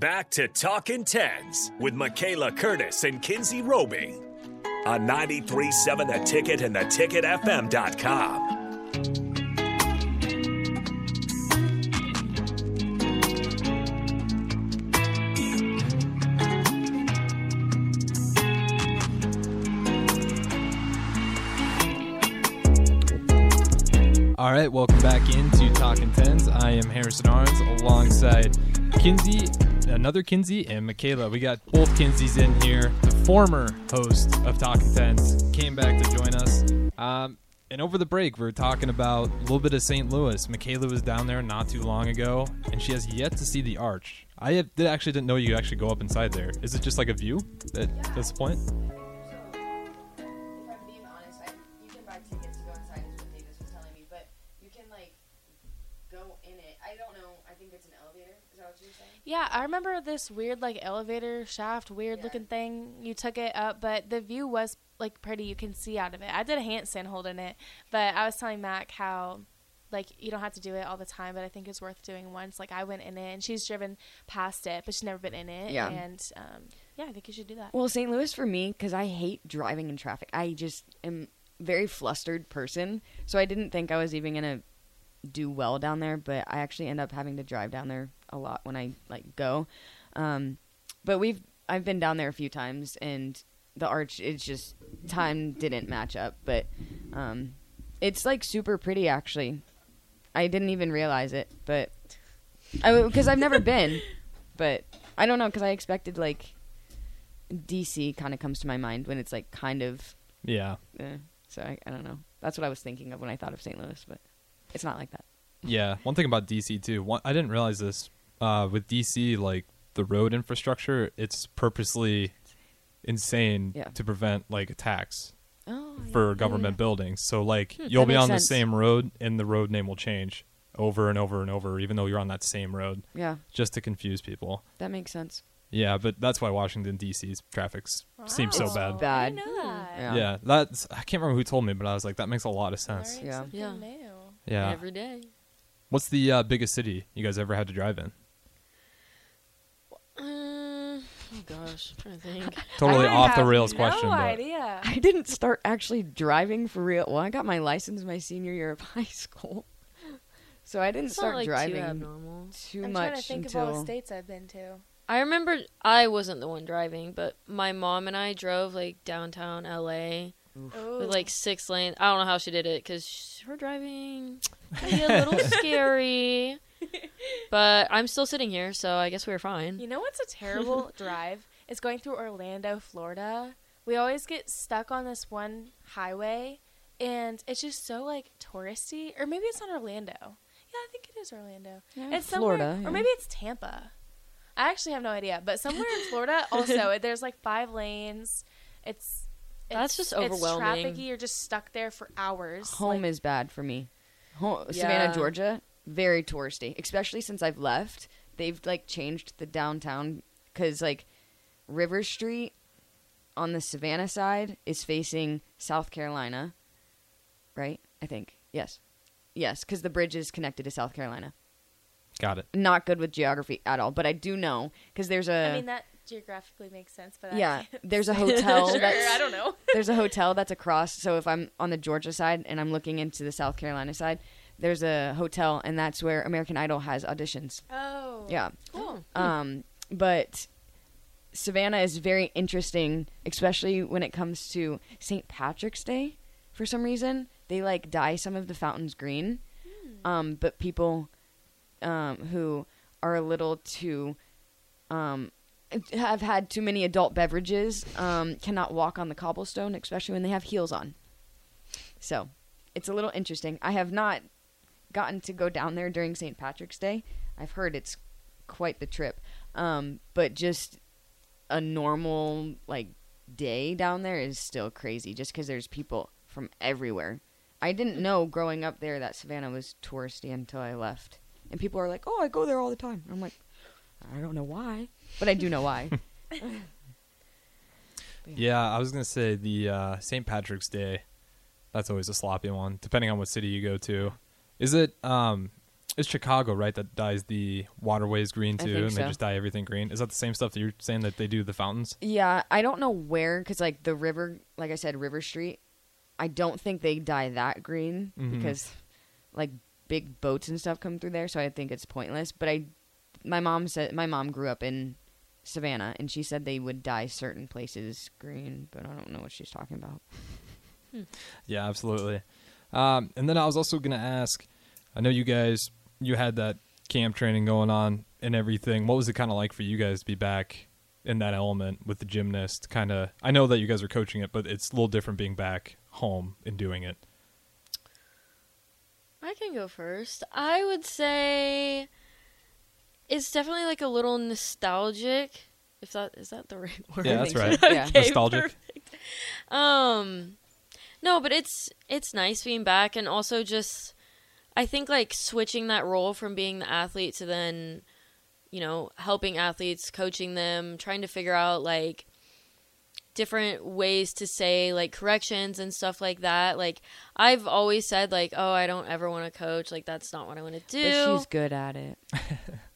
Back to Talking Tens with Michaela Curtis and Kinsey Roby on 93.7 The Ticket and theticketfm.com. All right, welcome back into Talking Tens. I am Harrison Arns alongside Kinsey, another Kinsey, and Michaela. We got both Kinseys in here. The former host of Talking Tens came back to join us. Um, and over the break, we are talking about a little bit of St. Louis. Michaela was down there not too long ago, and she has yet to see the arch. I did, actually didn't know you actually go up inside there. Is it just like a view? That, That's the point? Yeah, I remember this weird like elevator shaft, weird Yeah. looking thing. You took it up, but the view was like pretty. You can see out of it. I did a handstand holding it, but I was telling Mac how like you don't have to do it all the time, but I think it's worth doing once. Like I went in it, and she's driven past it, but she's never been in it. Yeah. and um, yeah, I think you should do that. Well, St. Louis for me, because I hate driving in traffic. I just am a very flustered person, so I didn't think I was even gonna do well down there. But I actually end up having to drive down there a lot when I like go. Um, but we've I've been down there a few times, and the arch it's just time didn't match up. But um, it's like super pretty actually. I didn't even realize it, but I because I've never been, but I don't know because I expected like DC kind of comes to my mind when it's like kind of. Yeah. Eh, so I, I don't know. That's what I was thinking of when I thought of St. Louis, but it's not like that. Yeah, one thing about DC too. One, I didn't realize this. Uh, with DC, like the road infrastructure, it's purposely insane Yeah. to prevent like attacks Oh, for government buildings. So like Hmm, you'll that be makes on sense. the same road, and the road name will change over and over and over, even though you're on that same road, Yeah, just to confuse people. that makes sense. Yeah, but that's why Washington D.C.'s traffic seems so Wow. bad. I didn't know that. Yeah. Yeah, that's I can't remember who told me, but I was like, that makes a lot of sense. Learning Yeah. something Yeah. new. Yeah. every day. What's the uh, biggest city you guys ever had to drive in? Uh, oh gosh, I'm trying to think. Totally I off the rails no question, but idea. I didn't start actually driving for real. Well, I got my license my senior year of high school, so I didn't It's start not like too driving abnormal. too I'm much trying to think until. of all the states I've been to. I remember I wasn't the one driving, but my mom and I drove like downtown LA Ooh. with like six lanes. I don't know how she did it because her driving can be a little scary. But I'm still sitting here, so I guess we were fine. You know what's a terrible drive? It's going through Orlando, Florida. We always get stuck on this one highway, and it's just so like touristy. Or maybe it's not Orlando. Yeah, I think it is Orlando. Yeah, it's somewhere, Florida, or maybe it's Tampa. I actually have no idea, but somewhere in Florida, also there's like five lanes. It's That's it's- just overwhelming. It's trafficy. You're just stuck there for hours. Home Like, is bad for me. Home, Yeah. Savannah, Georgia, very touristy. Especially since I've left, they've like changed the downtown because like River Street on the Savannah side is facing South Carolina, right? I think yes, yes, because the bridge is connected to South Carolina. got it. Not good with geography at all, but I do know because there's a I mean that geographically makes sense, but yeah, there's a hotel sure. that's I don't know. there's a hotel that's across. So if I'm on the Georgia side and I'm looking into the South Carolina side, there's a hotel, and that's where American Idol has auditions. Oh, Yeah. cool. Um, but Savannah is very interesting, especially when it comes to St. Patrick's Day. For some reason, they like dye some of the fountains green. Um, but people um, who are a little too um, have had too many adult beverages um, cannot walk on the cobblestone, especially when they have heels on. So it's a little interesting. I have not gotten to go down there during St. Patrick's Day. I've heard it's quite the trip. Um, but just a normal like day down there is still crazy just because there's people from everywhere. I didn't know growing up there that Savannah was touristy until I left. And people are like, "Oh, I go there all the time." I'm like, "I don't know why, but I do know why." Yeah, I was gonna say the uh, St. Patrick's Day. That's always a sloppy one, depending on what city you go to. Is it? Um, it's Chicago, right? That dyes the waterways green I too, think and they so. just dye everything green. Is that the same stuff that you're saying that they do the fountains? Yeah, I don't know where because like the river, like I said, River Street. I don't think they dye that green Mhm. because like big boats and stuff come through there, so I think it's pointless. But I, my mom said my mom grew up in Savannah, and she said they would dye certain places green, but I don't know what she's talking about. Yeah, absolutely. Um, and then I was also going to ask I know you guys, you had that camp training going on and everything. What was it kind of like for you guys to be back in that element with the gymnast? Kind of, I know that you guys are coaching it, but it's a little different being back home and doing it. I can go first. I would say it's definitely like a little nostalgic. If that is that the right word? Yeah, that's think so. right. Yeah. Okay, Nostalgic. perfect. Um, no, but it's it's nice being back, and also just I think like switching that role from being the athlete to then, you know, helping athletes, coaching them, trying to figure out like different ways to say like corrections and stuff like that. Like I've always said like, oh, I don't ever want to coach. Like that's not what I want to do. But she's good at it.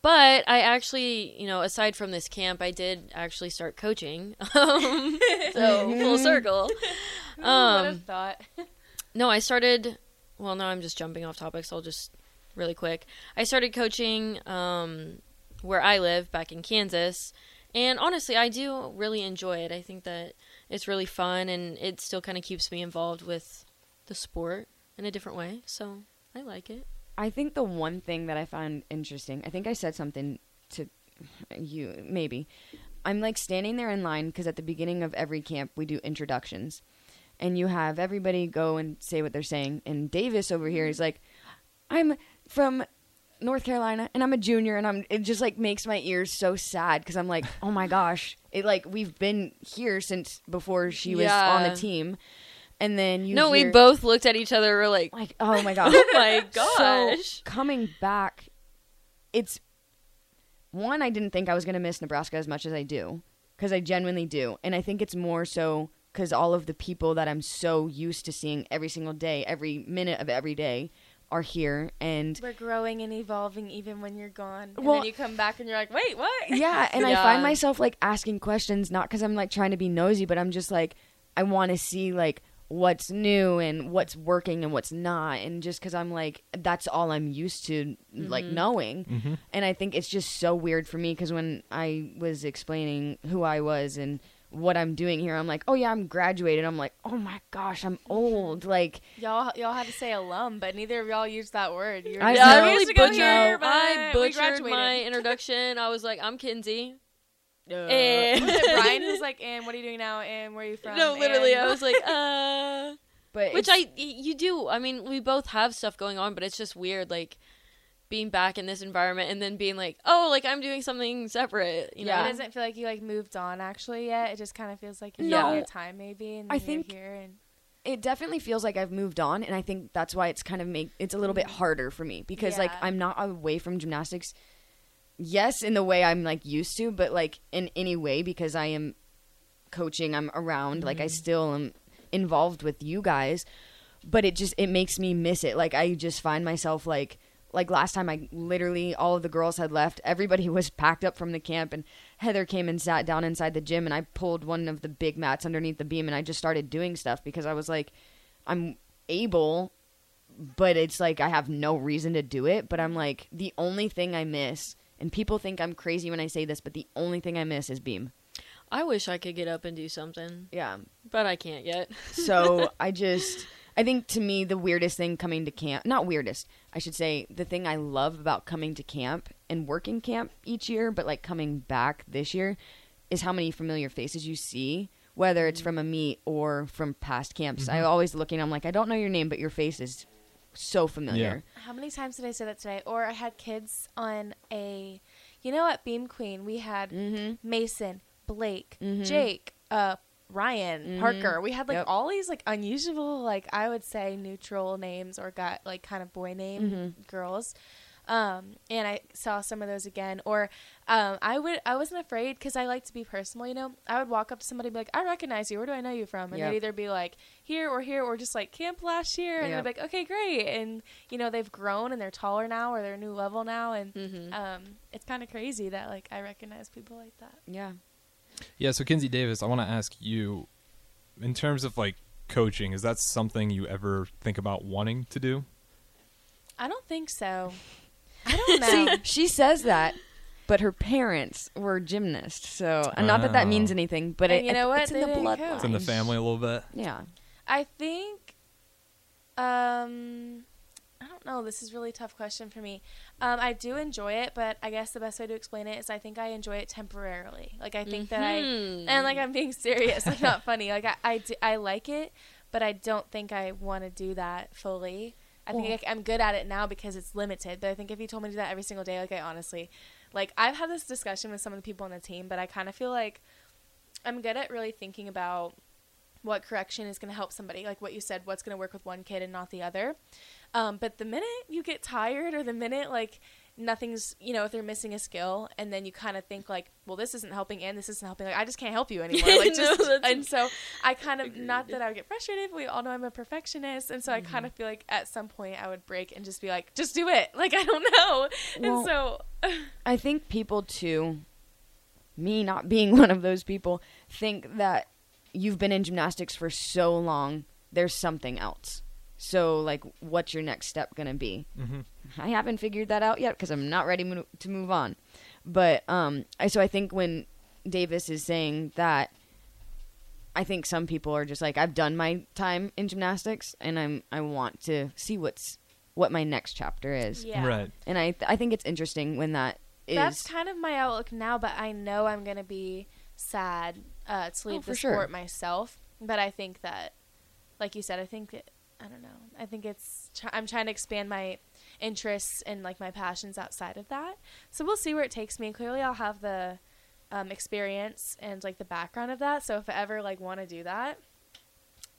But I actually, you know, aside from this camp, I did actually start coaching. Um, so full circle. Um, have thought? no, I started. Well, no, I'm just jumping off topic, so I'll just really quick. I started coaching um, where I live back in Kansas, and honestly, I do really enjoy it. I think that it's really fun, and it still kind of keeps me involved with the sport in a different way. So I like it. I think the one thing that I found interesting, I think I said something to you, maybe. I'm like standing there in line because at the beginning of every camp we do introductions, and you have everybody go and say what they're saying. And Davis over here is like, "I'm from North Carolina, and I'm a junior," and I'm. It just like makes my ears so sad because I'm like, "Oh my gosh!" It like we've been here since before she was on the team, and then you. no, we both looked at each other. We're like, like, oh my god, oh my So gosh. coming back, it's one. I didn't think I was going to miss Nebraska as much as I do, because I genuinely do, and I think it's more so because all of the people that I'm so used to seeing every single day, every minute of every day, are here, and We're growing and evolving even when you're gone. And Well- then you come back and you're like, wait, what? yeah, and I find myself like asking questions, not because I'm like trying to be nosy, but I'm just like I want to see like what's new and what's working and what's not, and just because I'm like that's all I'm used to like knowing, Mm-hmm. and I think it's just so weird for me because when I was explaining who I was and what I'm doing here, I'm like, oh yeah, I'm graduated. I'm like, oh my gosh, I'm old. Like, Y'all, y'all had to say alum, but neither of y'all used that word. You were I just know. I really used to go butchered. here, but I butchered my introduction. I was like, "I'm Kinsey." Uh, And Was it Brian who's like, and what are you doing now? And where are you from? no, literally, And- I was like, "Uh." but Which I, you do. I mean, we both have stuff going on, but it's just weird, like being back in this environment and then being like, "Oh, like I'm doing something separate." You Yeah. know? It doesn't feel like you like moved on actually yet. It just kind of feels like you're No. in your time maybe, and I then think- you're here and it definitely feels like I've moved on, and I think that's why it's kind of make it's a little bit harder for me because like I'm not away from gymnastics. Yes, in the way I'm like used to, but like in any way because I am coaching, I'm around. Like I mm-hmm. still am involved with you guys, but it just it makes me miss it. Like I just find myself like like last time I literally all of the girls had left. Everybody was packed up from the camp and Heather came and sat down inside the gym and I pulled one of the big mats underneath the beam and I just started doing stuff because I was like I'm able but it's like I have no reason to do it, but I'm like the only thing I miss and people think I'm crazy when I say this, but the only thing I miss is beam. I wish I could get up and do something, Yeah. but I can't yet. So I just, I think to me, the weirdest thing coming to camp, not weirdest, I should say, the thing I love about coming to camp and working camp each year, but like coming back this year, is how many familiar faces you see, whether it's mm-hmm. from a meet or from past camps. I mm-hmm. always looking, and I'm like, I don't know your name, but your face is so familiar. How many times did I say that today? Or I had kids on a, you know, at Beam Queen we had Mm-hmm. Mason, Blake, Mhm. Jake, uh, Ryan, Mhm. Parker. We had like Yep. all these like unusual, like I would say neutral names or got like kind of boy name Mhm. girls. Um, and I saw some of those again. Or um, I would I wasn't afraid because I like to be personal. You know, I would walk up to somebody and be like, "I recognize you. Where do I know you from?" And Yep. they'd either be like, "Here or here," or just like camp last year, and Yep. they'd be like, "Okay, great." And you know, they've grown and they're taller now, or they're a new level now, and Mhm. um, it's kind of crazy that like I recognize people like that. Yeah. Yeah, so Kinsey Davis, I want to ask you, in terms of like coaching, is that something you ever think about wanting to do? I don't think so. I don't know. See, she says that, but her parents were gymnasts, so and not that that means Oh. anything, but And it, you know what? it's in They the didn't bloodline. coach. It's in the family a little bit. Yeah. I think um I don't know, this is a really tough question for me. Um I do enjoy it, but I guess the best way to explain it is I think I enjoy it temporarily. Like I think that I Mhm. and like I'm being serious, like not funny. Like I I, do, I like it, but I don't think I want to do that fully. I think I'm good at it now because it's limited. But I think if you told me to do that every single day, like I honestly, like I've had this discussion with some of the people on the team, but I kind of feel like I'm good at really thinking about what correction is going to help somebody. Like what you said, what's going to work with one kid and not the other. Um, but the minute you get tired, or the minute like nothing's, you know, if they're missing a skill, and then you kind of think like, well, this isn't helping, and this isn't helping. Like I just can't help you anymore. Like just, that's- and so I kind of not that I would get frustrated. We all know I'm a perfectionist, and so I kind of mm-hmm. feel like at some point I would break and just be like, just do it. Like I don't know. Well- and so I think people too, me not being one of those people, think that you've been in gymnastics for so long, there's something else. So, like, what's your next step going to be? Mm-hmm. I haven't figured that out yet because I'm not ready mo- to move on. But um, I so I think when Davis is saying that, I think some people are just like I've done my time in gymnastics and I'm I want to see what's what my next chapter is. yeah. Right. And I I think it's interesting when that is That's kind of my outlook now, but I know I'm gonna be sad uh, to leave Oh, for the sure. sport myself. But I think that, like you said, I think that, I don't know. I think it's I'm trying to expand my interests and like my passions outside of that. So we'll see where it takes me. And clearly, I'll have the um, experience and like the background of that. So if I ever like want to do that,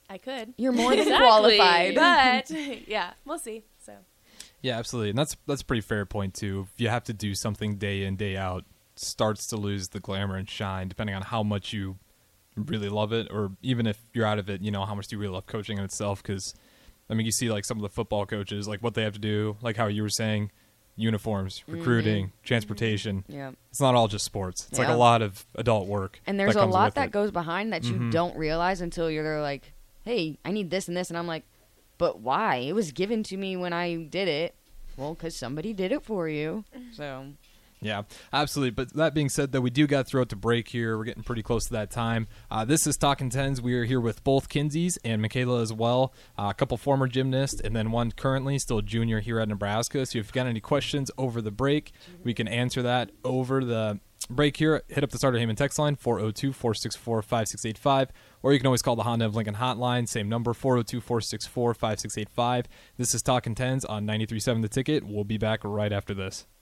I could. you're more than Exactly. qualified. But yeah, we'll see. So Yeah, absolutely, and that's that's a pretty fair point too. If you have to do something day in day out, starts to lose the glamour and shine, depending on how much you really love it, or even if you're out of it, you know how much do you really love coaching in itself? Because I mean, you see like some of the football coaches, like what they have to do, like how you were saying, uniforms, recruiting, transportation. yeah. It's not all just sports. It's like a lot of adult work. And there's a lot that it. goes behind that you Mhm. don't realize until you're there like, "Hey, I need this and this," and I'm like, "But why? It was given to me when I did it." Well, because somebody did it for you. So Yeah, absolutely. But that being said, though, we do got to throw it to break here. We're getting pretty close to that time. Uh, this is Talking Tens. We are here with both Kinseys and Michaela as well. Uh, a couple former gymnasts, and then one currently still junior here at Nebraska. So if you've got any questions over the break, we can answer that over the break here. Hit up the Sartor Hamann text line 402 464 5685, or you can always call the Honda of Lincoln hotline, same number 402 464 5685. This is Talking Tens on 937 The Ticket. We'll be back right after this.